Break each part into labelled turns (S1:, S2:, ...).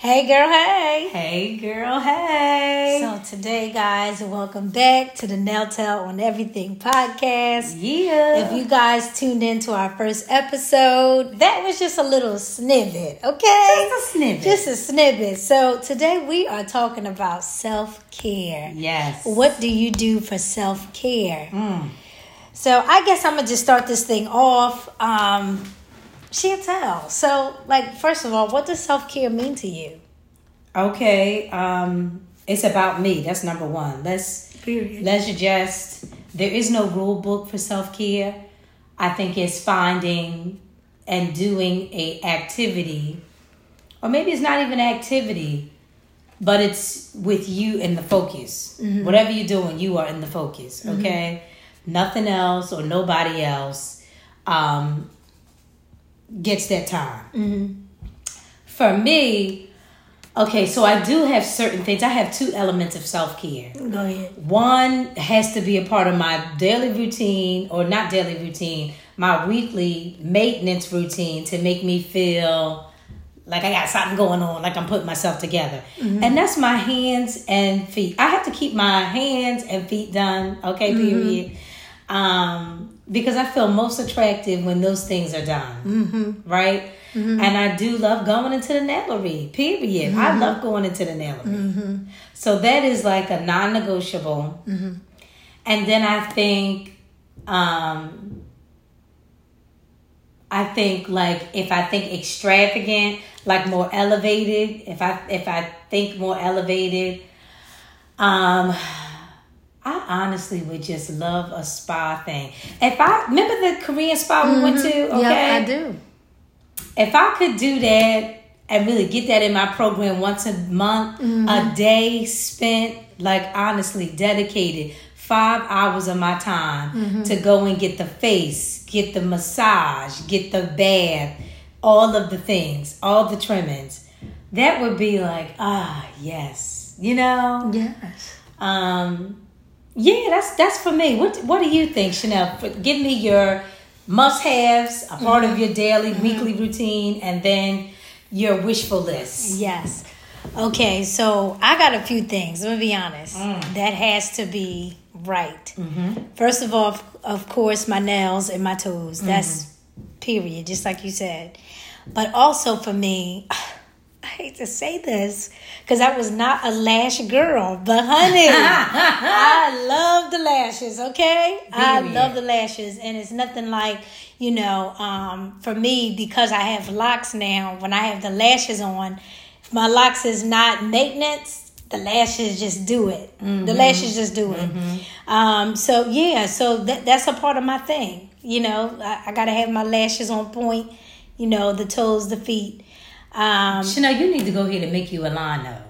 S1: Hey, girl, hey.
S2: Hey, girl, hey.
S1: So, today, guys, welcome back to the Nail Tell on Everything podcast.
S2: Yeah.
S1: If you guys tuned in to our first episode, that was just a little snippet, okay?
S2: Just a snippet.
S1: Just a snippet. So, today we are talking about self care.
S2: yes.
S1: What do you do for self care?
S2: Mm.
S1: So I guess I'm gonna just start this thing off. Um, Chantel. So, like, first of all, what does self care mean to you?
S2: Okay. Um, it's about me. That's number one. Let's
S1: Period.
S2: let's just. There is no rule book for self care. I think it's finding and doing a activity, or maybe it's not even activity, but it's with you in the focus. Whatever you're doing, you are in the focus. Okay, nothing else or nobody else um, gets that time. Mm-hmm. For me, okay, so I do have certain things. I have two elements of self care.
S1: Go ahead.
S2: One has to be a part of my daily routine, or not daily routine, my weekly maintenance routine to make me feel like I got something going on, like I'm putting myself together. Mm-hmm. And that's my hands and feet. I have to keep my hands and feet done, okay, mm-hmm. period. Um, because I feel most attractive when those things are done, mm-hmm. right? And I do love going into the nailery, period. I love going into the nailery. So that is like a non negotiable. And then I think, um, I think like if I think extravagant, like more elevated, if I if I think more elevated, um, I honestly would just love a spa thing. If I remember the Korean spa we went to, okay,
S1: Yeah, I do.
S2: if I could do that and really get that in my program once a month, a day spent, like honestly, dedicated five hours of my time to go and get the face, get the massage, get the bath, all of the things, all the trimmings. That would be like, ah, yes. You know?
S1: Yes.
S2: Um, yeah, that's that's for me. What What do you think, Chanel? Give me your must haves, a part of your daily, weekly routine, and then your wishful list.
S1: Yes. Okay, so I got a few things. Let me be honest.
S2: Mm.
S1: That has to be right.
S2: Mm-hmm.
S1: First of all, of course, my nails and my toes. That's
S2: Mm-hmm.
S1: period, just like you said. But also for me, I hate to say this because I was not a lash girl, but honey, I love the lashes. Okay, I love the lashes, and it's nothing like you know. Um, for me, because I have locks now, when I have the lashes on, if my locks is not maintenance, the lashes just do it. The lashes just do it. Um, so yeah, so that that's a part of my thing. You know, I, I gotta have my lashes on point. You know, the toes, the feet. Um,
S2: Chanel, you need to go ahead and make you a line though.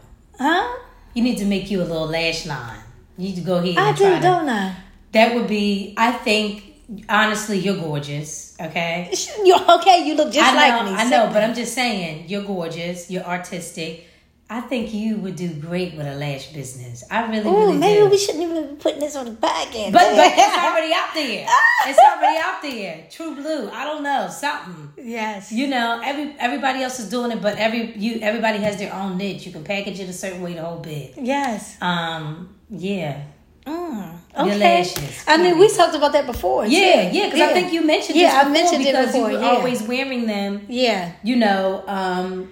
S1: huh?
S2: You need to make you a little lash line. You need to go ahead.
S1: I do,
S2: to-
S1: don't I?
S2: That would be. I think honestly, you're gorgeous. Okay.
S1: You're okay? You look just
S2: I
S1: like me.
S2: I know, but I'm just saying, you're gorgeous. You're artistic. I think you would do great with a lash business. I really,
S1: Ooh,
S2: really
S1: maybe
S2: do.
S1: we shouldn't even be putting this on the back end.
S2: But but it's already out there. It's already out there. True blue. I don't know something.
S1: yes,
S2: You know, every everybody else is doing it, but every you everybody has their own niche. You can package it a certain way the whole bit.
S1: yes.
S2: Um, yeah,
S1: Mm,
S2: Your
S1: okay.
S2: lashes.
S1: I mean, we talked about that before.
S2: yeah, yeah. Because I think you mentioned
S1: Yeah,
S2: this
S1: I mentioned it
S2: because
S1: before,
S2: you were
S1: yeah.
S2: always wearing them.
S1: Yeah.
S2: You know, um,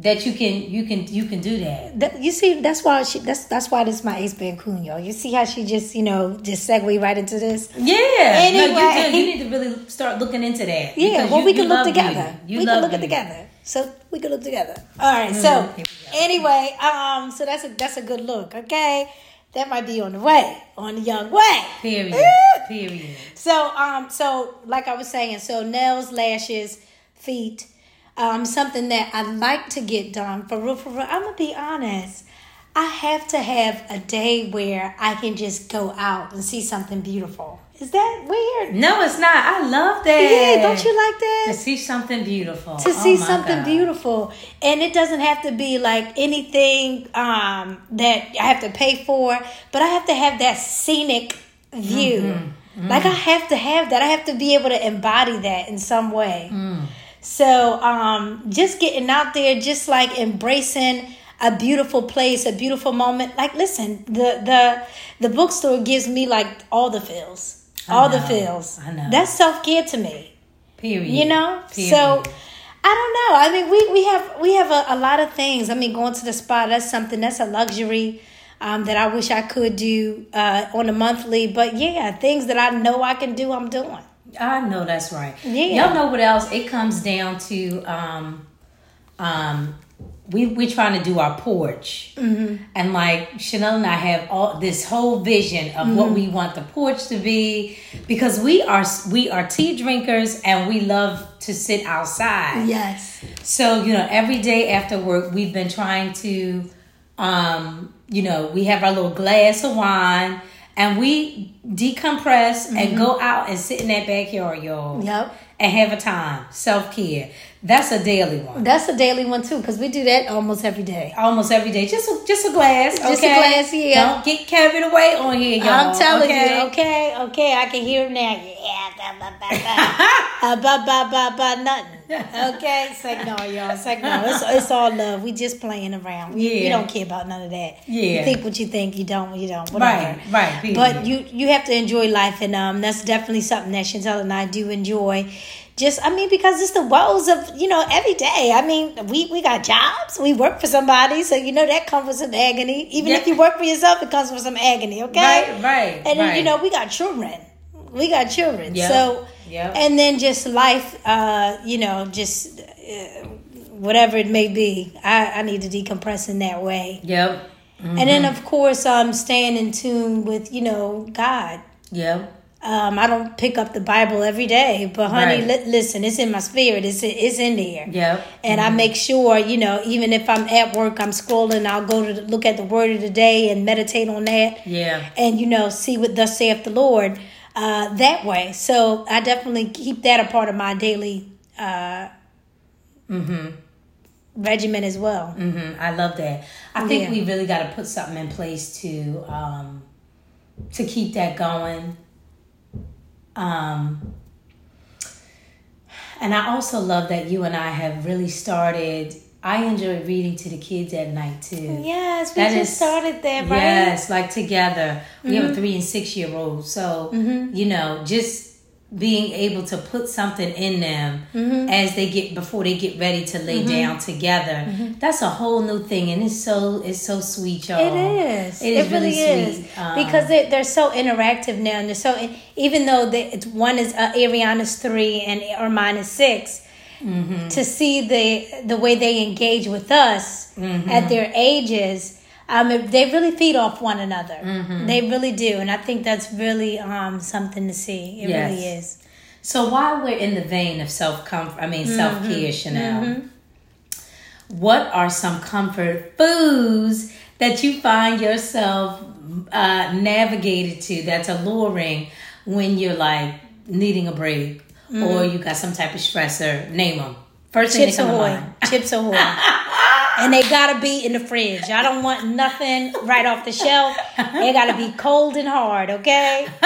S2: that you can you can you can do that.
S1: That, you see, that's why she. That's that's why this is my ace band Cunyo. You see how she just you know just segue right into this.
S2: Yeah. no,
S1: Anyway.
S2: you do. You need to really start looking into that.
S1: Yeah, well,
S2: you-
S1: we can look together.
S2: You
S1: we can look at together. So we can look together. All right. So
S2: Mhm. Here
S1: anyway, um, so that's a that's a good look. Okay, that might be on the way, on the young way.
S2: Period. Period.
S1: So um, so like I was saying, so nails, lashes, feet, um, something that I like to get done for real. For real, I'm gonna be honest. I have to have a day where I can just go out and see something beautiful. Is that weird?
S2: No, it's not. I love that.
S1: Yeah, don't you like that?
S2: To see something beautiful.
S1: to
S2: Oh
S1: see
S2: my
S1: something
S2: God.
S1: beautiful and it doesn't have to be like anything um, that i have to pay for but i have to have that scenic view
S2: Mm-hmm.
S1: like i have to have that i have to be able to embody that in some way
S2: Mm.
S1: So um, just getting out there, just like embracing a beautiful place, a beautiful moment. Like, listen, the the the bookstore gives me like all the feels, all the feels.
S2: I know.
S1: That's self care to me.
S2: Period.
S1: You know.
S2: Period.
S1: So. I don't know. I mean, we, we have we have a, a lot of things. I mean, going to the spa that's something that's a luxury um, that I wish I could do uh, on a monthly. But yeah, things that I know I can do, I'm doing.
S2: I know that's right.
S1: Yeah.
S2: Y'all know what else? It comes down to um um we we're trying to do our porch. Mm-hmm. And like Chanel and I have all this whole vision of what we want the porch to be because we are we are tea drinkers and we love to sit outside.
S1: Yes.
S2: So, you know, every day after work, we've been trying to, um, you know, we have our little glass of wine and we decompress and mm-hmm. go out and sit in that backyard, y'all.
S1: Yep.
S2: And have a time. Self care. That's a daily one.
S1: That's a daily one too, because we do that almost every day.
S2: Almost every day. Just a, just a glass.
S1: Just a glass, yeah.
S2: Don't get carried away on here, y'all.
S1: I'm telling
S2: okay?
S1: you, okay, okay, I can hear him now. Yeah, blah, blah, blah, blah. uh, blah, blah, blah, blah, nothing. Okay, it's like no, y'all. It's like no, it's, it's all love. We just playing around. We, we don't care about none of that.
S2: Yeah.
S1: You think what you think, you don't, you don't. Whatever.
S2: Right, right. period.
S1: But you you have to enjoy life, and um, that's definitely something that Chantel and I do enjoy. Just, I mean, because it's the woes of you know every day. I mean, we we got jobs, we work for somebody, so you know that comes with some agony. Even if you work for yourself, it comes with some agony. Okay,
S2: Right, right,
S1: And then you know we got children, we got children.
S2: Yep,
S1: So,
S2: yep.
S1: and then just life, uh, you know, just uh, whatever it may be. I I need to decompress in that way.
S2: Yep.
S1: And then, of course, um, staying in tune with, you know, God.
S2: Yep.
S1: Um, I don't pick up the Bible every day, but honey,
S2: Right.
S1: li- listen, it's in my spirit. It's it's in there.
S2: Yep.
S1: And I make sure, you know, even if I'm at work, I'm scrolling. I'll go to the, look at the Word of the day and meditate on that,
S2: Yeah.
S1: and you know, see what thus saith the Lord uh, that way. So I definitely keep that a part of my daily uh, regimen as well.
S2: hmm I love that. I think
S1: Yeah.
S2: we really got to put something in place to um, to keep that going. Um, and I also love that you and I have really started. I enjoy reading to the kids at night too.
S1: Yes, we
S2: That
S1: just
S2: is-
S1: started that, right?
S2: Yes, like together. We have a three and six year old. So, you know, just being able to put something in them as they get before they get ready to lay down together. That's a whole new thing and it's so it's so sweet, y'all.
S1: It is.
S2: It
S1: It,
S2: is
S1: really
S2: really
S1: is
S2: sweet. Um,
S1: because they, they're so interactive now, and they're so even though they, it's, one is uh, Ariana's three and or mine is 6
S2: Mm-hmm.
S1: to see the the way they engage with us
S2: Mm-hmm.
S1: at their ages. Um, they really feed off one another.
S2: Mm-hmm.
S1: They really do, and I think that's really um something to see. It
S2: Yes.
S1: really is.
S2: So while we're in the vein of self comfort, I mean
S1: Mm-hmm.
S2: self care, Chanel. What are some comfort foods that you find yourself uh, navigated to that's alluring when you're like needing a break
S1: Mm-hmm.
S2: or you got some type of stressor? Name them. First thing
S1: Chips
S2: that come to
S1: Ahoy.
S2: mind.
S1: Chips Ahoy. and they gotta be in the fridge. I don't want nothing right off the shelf. They gotta be cold and hard, okay?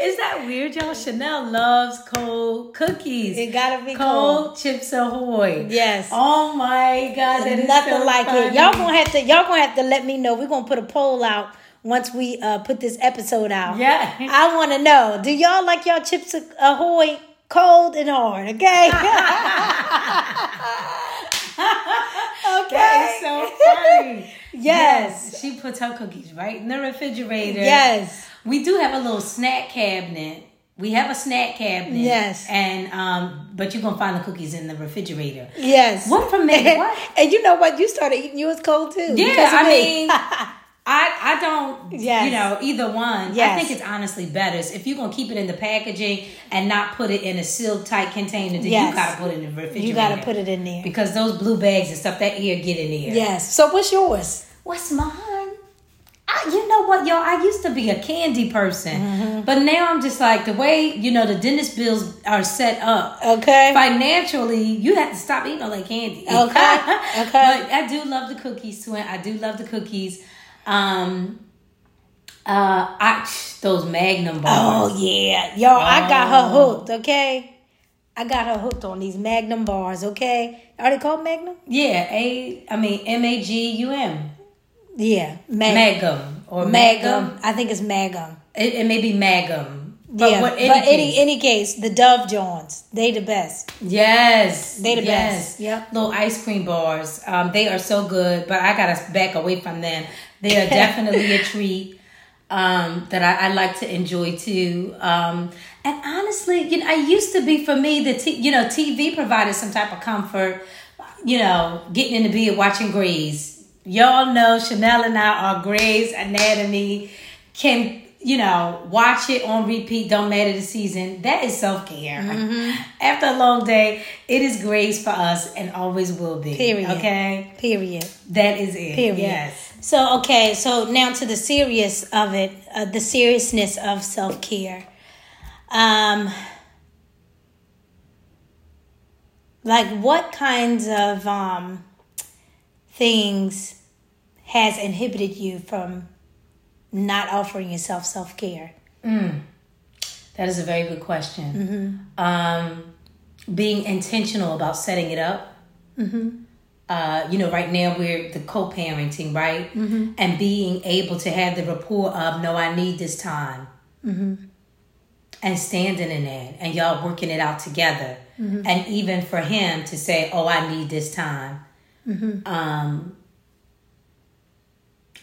S2: Is that weird, y'all? Chanel loves cold cookies.
S1: It gotta be
S2: cold,
S1: cold.
S2: chips ahoy.
S1: Yes.
S2: Oh my god, that is
S1: Nothing
S2: so
S1: like
S2: funny.
S1: it. Y'all gonna have to y'all gonna have to let me know. We're gonna put a poll out once we uh, put this episode out.
S2: Yeah.
S1: I wanna know. Do y'all like y'all chips ahoy cold and hard, okay? okay.
S2: That is so funny.
S1: Yes.
S2: She puts her cookies right in the refrigerator.
S1: Yes.
S2: We do have a little snack cabinet. We have a snack cabinet.
S1: Yes.
S2: And um, but you're gonna find the cookies in the refrigerator.
S1: Yes.
S2: What from me? What?
S1: and you know what? You started eating yours cold too.
S2: Yeah,
S1: because of
S2: I
S1: me.
S2: mean, I I don't.
S1: Yes.
S2: You know, either one. I think it's honestly better if you're gonna keep it in the packaging and not put it in a sealed tight container. Then
S1: Yes.
S2: you gotta put it in the refrigerator.
S1: you got to put it in there.
S2: because those blue bags and stuff that air get in there.
S1: Yes. So what's yours?
S2: What's mine? I, you know what, y'all? I used to be a candy person,
S1: Mm-hmm.
S2: but now I'm just like the way you know the dentist bills are set up.
S1: Okay.
S2: Financially, you have to stop eating all that candy.
S1: Okay, okay.
S2: but I do love the cookies, twin. I do love the cookies. Um, uh, I those Magnum bars.
S1: Oh yeah, yo, I got her hooked. Okay, I got her hooked on these Magnum bars. Okay, are they called Magnum?
S2: Yeah, A. I mean M A G U M.
S1: Yeah, Mag-
S2: Magum or
S1: Magum.
S2: Magum.
S1: I think it's Magum.
S2: It, it may be Magum. But
S1: yeah,
S2: what,
S1: but
S2: any
S1: any
S2: case-
S1: any case, the Dove Johns, they the best.
S2: Yes,
S1: They the
S2: yes.
S1: best. Yep.
S2: Little ice cream bars. Um, they are so good, but I gotta back away from them. They are definitely a treat um, that I, I like to enjoy too. Um, and honestly, you know, I used to be for me the t- you know TV provided some type of comfort. You know, getting in the bed watching Grey's. Y'all know Chanel and I are Grey's Anatomy. Can you know watch it on repeat? Don't matter the season. That is self care. After a long day, it is Grey's for us and always will be.
S1: Period.
S2: Okay,
S1: Period.
S2: that is it.
S1: Period.
S2: Yes.
S1: So okay, so now to the serious of it, uh, the seriousness of self care. Um, like what kinds of um things has inhibited you from not offering yourself self care? Mm.
S2: That is a very good question. Mm-hmm. Um, being intentional about setting it up. Mm-hmm. Uh, you know, right now we're the co-parenting, right? Mm-hmm. And being able to have the rapport of, no, I need this time, and standing in that, and y'all working it out together, and even for him to say, oh, I need this time. Um,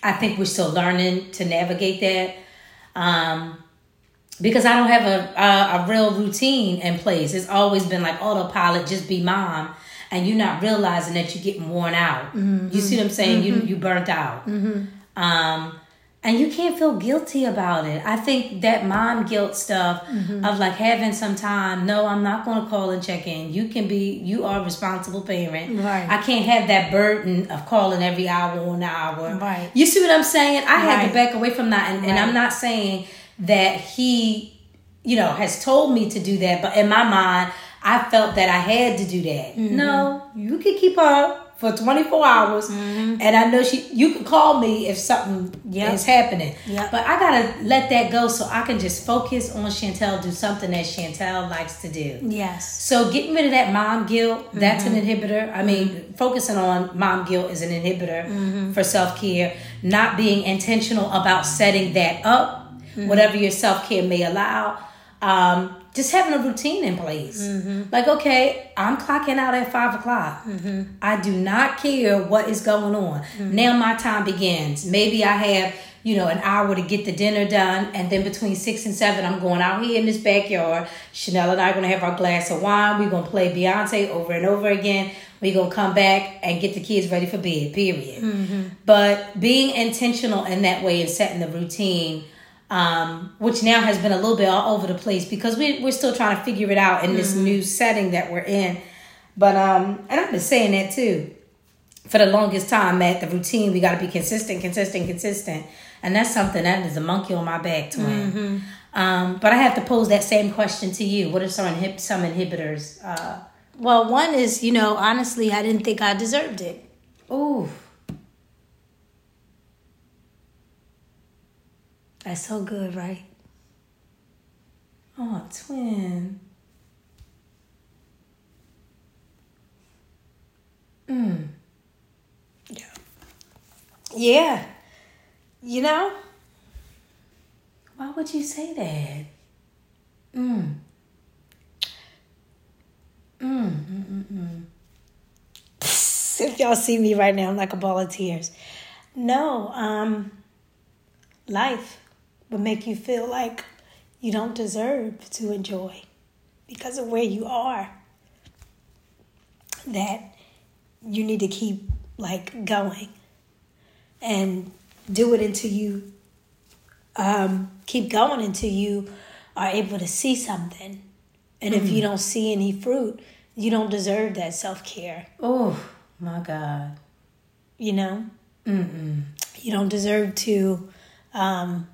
S2: I think we're still learning to navigate that. Um, because I don't have a, a a real routine in place. It's always been like autopilot, just be mom, and you're not realizing that you're getting worn out. You see what I'm saying? You you burnt out, um, and you can't feel guilty about it. I think that mom guilt stuff of like having some time. No, I'm not going to call and check in. You can be. You are a responsible parent.
S1: Right.
S2: I can't have that burden of calling every hour on the hour.
S1: Right.
S2: You see what I'm saying? I had to back away from that, and, and I'm not saying that he, you know, has told me to do that, but in my mind, I felt that I had to do that.
S1: Mm-hmm.
S2: No, you can keep her for 24 hours, and I know she. You can call me if something
S1: Mm-hmm. Yep.
S2: is happening.
S1: Yep.
S2: But I gotta let that go so I can just focus on Chantel, do something that Chantel likes to do.
S1: Yes.
S2: So getting rid of that mom guilt, that's
S1: Mm-hmm.
S2: an inhibitor. I mean, focusing on mom guilt is an inhibitor
S1: Mm-hmm.
S2: for self care. Not being intentional about setting that up,
S1: Mm-hmm.
S2: whatever your self care may allow. Um, just having a routine in place.
S1: Mm-hmm.
S2: Like, okay, I'm clocking out at five o'clock.
S1: Mm-hmm.
S2: I do not care what is going on. Now my time begins. Maybe I have, you know, an hour to get the dinner done, and then between six and seven, I'm going out here in this backyard. Chanel and I are gonna have our glass of wine. We're gonna play Beyonce over and over again. We're gonna come back and get the kids ready for bed. Period. But being intentional in that way and setting the routine um, which now has been a little bit all over the place because we, we're still trying to figure it out in this new setting that we're in. But, um, and I've been saying that too for the longest time, Matt, the routine, we got to be consistent, consistent, consistent. And that's something that is a monkey on my back, twin. Um, but I have to pose that same question to you. What are some, inhib- some inhibitors? Uh,
S1: Well, one is, you know, honestly, I didn't think I deserved it.
S2: ooh,
S1: That's so good, right?
S2: oh, twin. Mm.
S1: Yeah. You know?
S2: Why would you say that? Mm. Mm, mm, mm, mm.
S1: If y'all see me right now, I'm like a ball of tears. No, um, life will make you feel like you don't deserve to enjoy because of where you are. That you need to keep like going and do it until you um, keep going until you are able to see something. And if you don't see any fruit, you don't deserve that self care.
S2: Oh, my God.
S1: You know,
S2: Mm-mm.
S1: you don't deserve to um,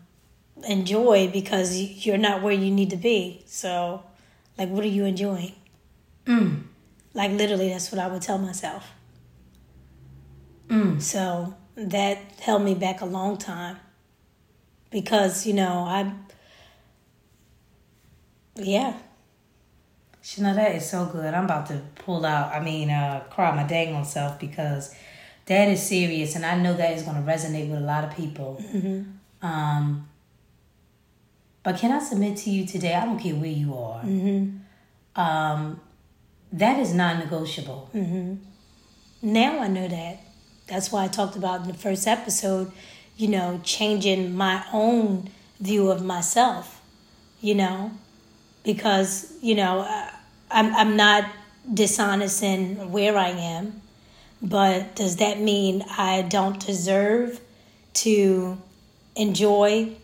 S1: enjoy because you're not where you need to be. So, like, what are you enjoying?
S2: Mm.
S1: Like, literally, that's what I would tell myself.
S2: Mm.
S1: So that held me back a long time because you know I, yeah,
S2: know that is so good. I'm about to pull out. I mean, uh, cry my dang on self because that is serious, and I know that is going to resonate with a lot of people.
S1: Mm-hmm.
S2: Um, but can I submit to you today? I don't care where you are.
S1: Mm-hmm.
S2: Um, that is non-negotiable.
S1: Mm-hmm. Now I know that. That's why I talked about in the first episode. You know, changing my own view of myself. You know, because you know I'm I'm not dishonest in where I am, but does that mean I don't deserve to enjoy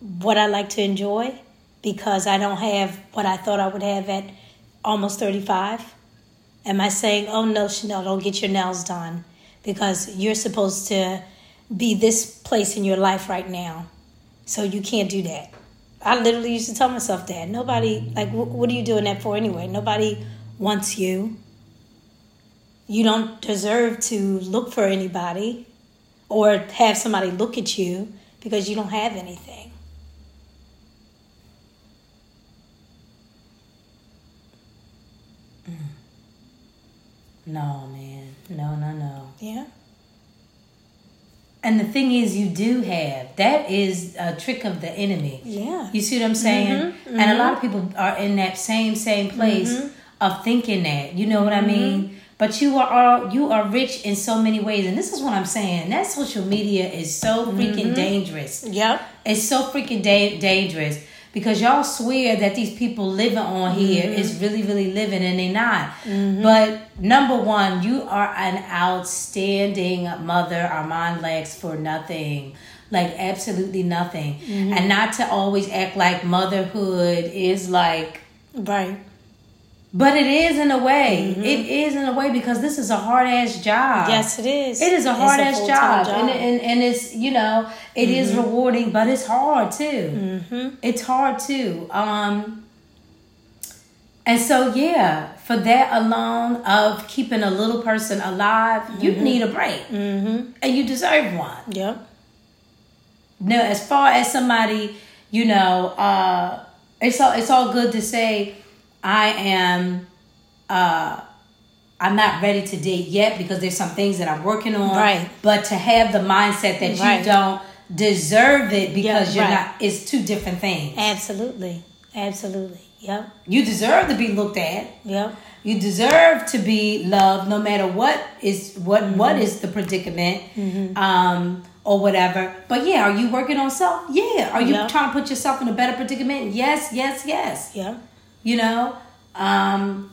S1: what I like to enjoy because I don't have what I thought I would have at almost 35? Am I saying, oh no, Chanel, don't get your nails done because you're supposed to be this place in your life right now, so you can't do that? I literally used to tell myself that. Nobody, like, what are you doing that for anyway? Nobody wants you. You don't deserve to look for anybody or have somebody look at you because you don't have anything.
S2: No, man. No, no, no.
S1: Yeah.
S2: And the thing is, you do have that is a trick of the enemy.
S1: Yeah.
S2: You see what I'm saying?
S1: Mm-hmm,
S2: And a lot of people are in that same same place
S1: Mm-hmm.
S2: of thinking that. You know what I mean? But you are all, you are rich in so many ways, and this is what I'm saying. That social media is so freaking
S1: Mm-hmm.
S2: dangerous.
S1: Yep.
S2: It's so freaking da- dangerous because y'all swear that these people living on here
S1: Mm-hmm.
S2: is really, really living, and they not. But number one, you are an outstanding mother. Armand lacks for nothing. Like absolutely nothing,
S1: Mm-hmm.
S2: and not to always act like motherhood is like
S1: Right.
S2: But it is in a way. It is in a way because this is a hard ass job.
S1: Mm-hmm. Yes, it is.
S2: It is a hard ass
S1: full-time
S2: job. And, and and it's you know it is
S1: Mm-hmm.
S2: rewarding, but it's hard too. Mm-hmm. It's hard too. Um, and so yeah, for that alone of keeping a little person alive, you need a break, mm-hmm. and you deserve one.
S1: Yep.
S2: Now, as far as somebody, you know, uh, it's all it's all good to say, I am, uh, I'm not ready to date yet because there's some things that I'm working on.
S1: Right.
S2: But to have the mindset that
S1: Right.
S2: you don't deserve it because
S1: Yeah,
S2: you're
S1: right.
S2: not, it's two different things.
S1: Absolutely. Absolutely. Yep.
S2: You deserve to be looked at.
S1: Yep.
S2: You deserve to be loved, no matter what is what
S1: Mm-hmm.
S2: what is the predicament, um, or whatever. But yeah, are you working on self? Yeah. Are you
S1: Yeah.
S2: trying to put yourself in a better predicament? Yes, yes, yes.
S1: Yep.
S2: You know. Um.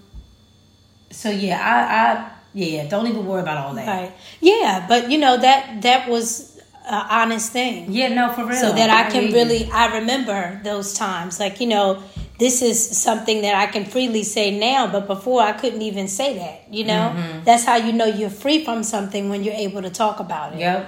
S2: So yeah, I, I yeah, don't even worry about all that.
S1: Right. Yeah, but you know that that was an honest thing.
S2: Yeah, no, for real.
S1: so that I can
S2: hear you.
S1: really I remember those times. Like, you know, this is something that I can freely say now, but before I couldn't even say that, you know?
S2: Mm-hmm.
S1: That's how you know you're free from something when you're able to talk about it.
S2: Yep.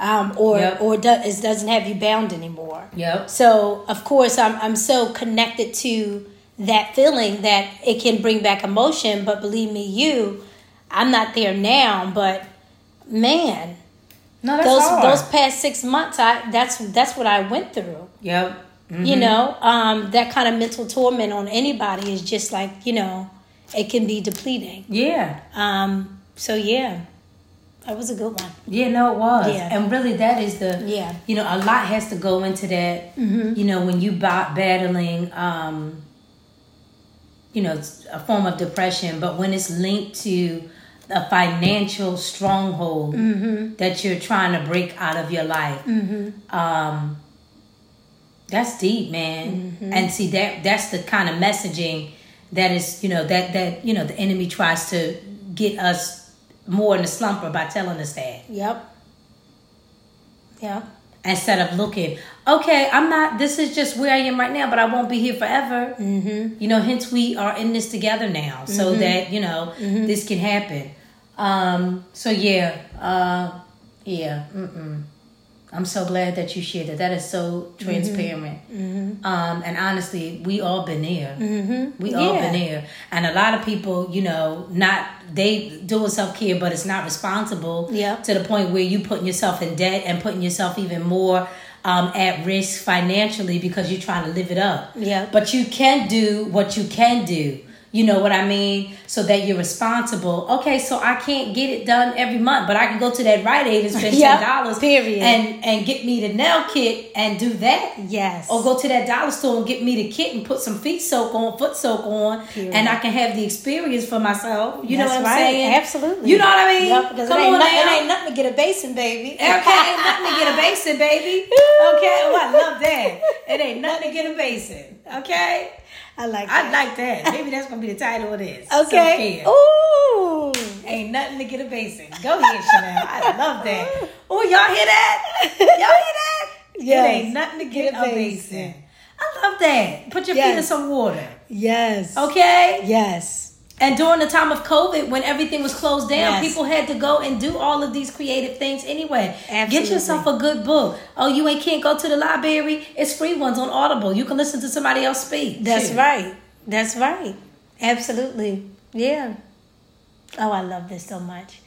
S1: Um, or
S2: Yep.
S1: or do, it doesn't have you bound anymore.
S2: Yep.
S1: So, of course, I'm I'm so connected to that feeling that it can bring back emotion, but believe me, you I'm not there now, but man,
S2: No, that's
S1: those
S2: hard.
S1: those past six months i that's that's what i went through
S2: Yep. Mhm.
S1: you know um that kind of mental torment on anybody is just like you know it can be depleting
S2: Yeah.
S1: um so yeah that was a good one
S2: Yeah, no, it was.
S1: Yeah.
S2: And really, that is the,
S1: Yeah.
S2: you know, a lot has to go into that,
S1: Mm-hmm.
S2: you know, when you ba- battling, um, you know, it's a form of depression, but when it's linked to a financial stronghold
S1: Mm-hmm.
S2: that you're trying to break out of your life, um, that's deep, man.
S1: Mm-hmm.
S2: And see that that's the kind of messaging that is, you know, that that you know the enemy tries to get us more in the slumber by telling us that
S1: yep yep
S2: instead of looking, okay, I'm not. This is just where I am right now, but I won't be here forever. Mm-hmm. You know, hence we are in this together now, so that you know this can happen. Um. So yeah. Uh. Yeah. Mm-mm. I'm so glad that you shared that. That is so transparent. Um, and honestly, we all been there. Mm-hmm. We all
S1: Yeah.
S2: been there. And a lot of people, you know, not they doing self care, but it's not responsible.
S1: Yeah.
S2: To the point where you putting yourself in debt and putting yourself even more um, at risk financially because you're trying to live it up.
S1: Yeah.
S2: But you can do what you can do. You know what I mean? So that you're responsible. Okay, so I can't get it done every month, but I can go to that Rite Aid and spend ten dollars,
S1: period.
S2: and and get me the nail kit and do that.
S1: Yes.
S2: Or go to that dollar store and get me the kit and put some feet soak on, foot soak on,
S1: Period.
S2: and I can have the experience for myself. You know what I'm
S1: right.
S2: saying?
S1: Absolutely.
S2: You know what I mean?
S1: Yep, because
S2: Come
S1: it ain't,
S2: on
S1: no-
S2: now.
S1: it ain't nothing to get a basin, baby.
S2: Okay, ain't nothing to get a basin, baby. Okay, oh, I love that. It ain't nothing to get a basin. Okay,
S1: I like
S2: I
S1: that.
S2: like that. Maybe that's gonna be the title of this.
S1: Okay. Ooh.
S2: Ain't nothing to get a basin. Go ahead, Chanel. I love that. Oh, y'all hear that? Y'all hear that?
S1: Yes.
S2: It ain't nothing to get,
S1: Get
S2: a basin.
S1: basin.
S2: I love that. Put your feet in some water.
S1: Yes.
S2: Okay.
S1: Yes.
S2: And during the time of COVID, when everything was closed down,
S1: Yes.
S2: people had to go and do all of these creative things anyway. Get yourself a good book. Oh, you ain't can't go to the library? It's free ones on Audible. You can listen to somebody else speak.
S1: That's
S2: Shoot.
S1: right. That's right. Absolutely. Yeah. Oh, I love this so much.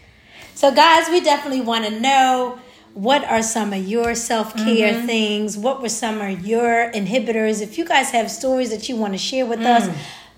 S1: So, guys, we definitely want to know what are some of your self care
S2: Mm-hmm.
S1: things? What were some of your inhibitors? If you guys have stories that you want to share with
S2: Mm.
S1: us,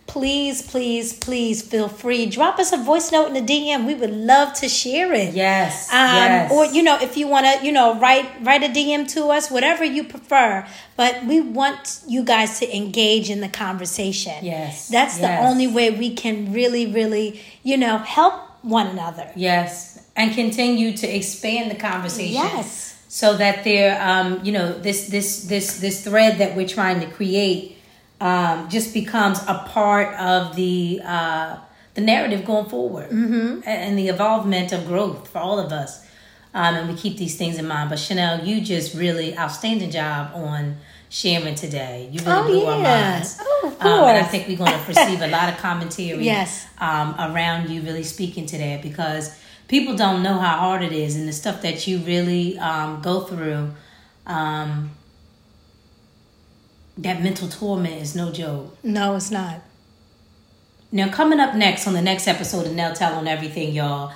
S1: please, please, please feel free. Drop us a voice note in the DM. We would love to share it.
S2: Yes.
S1: Um,
S2: yes.
S1: Or you know, if you want to, you know, write write a DM to us, whatever you prefer. But we want you guys to engage in the conversation.
S2: Yes,
S1: that's the only way we can really, really, you know, help one another.
S2: Yes, and continue to expand the conversation.
S1: Yes.
S2: so that there, um, you know, this this this this thread that we're trying to create um, just becomes a part of the uh, the narrative going forward mm-hmm. and the evolvement of growth for all of us. Um, and we keep these things in mind. But Chanel, you just really outstanding job on sharing today. You really
S1: Oh,
S2: blew our
S1: yeah.
S2: minds.
S1: Oh, of
S2: Um, and I think we're going to receive a lot of commentary
S1: Yes.
S2: um, around you really speaking today because people don't know how hard it is and the stuff that you really um, go through. Um, that mental torment is no joke.
S1: No, it's not.
S2: Now, coming up next on the next episode of Nell Tell on Everything, y'all,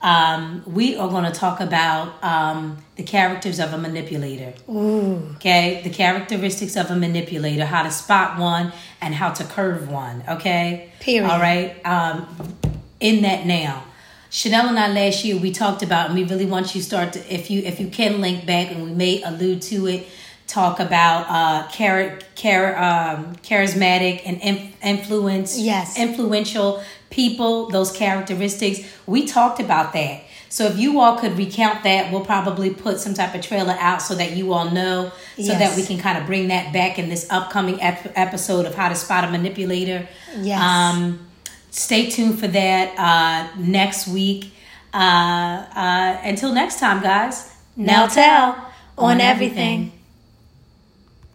S2: um, we are going to talk about um, the characters of a manipulator.
S1: Ooh.
S2: Okay, the characteristics of a manipulator, how to spot one and how to curve one. Okay,
S1: Period.
S2: All right. Um, in that now, Chanel and I last year we talked about, and we really want you to start to, if you if you can link back, and we may allude to it. Talk about uh, char- char- um, charismatic and inf- influence,
S1: Yes.
S2: influential people, those characteristics. We talked about that. So if you all could recount that, we'll probably put some type of trailer out so that you all know, so
S1: Yes.
S2: that we can kind of bring that back in this upcoming ep- episode of How to Spot a Manipulator.
S1: Yes.
S2: Um, stay tuned for that uh, next week. Uh, uh, until next time, guys.
S1: Now tell on everything.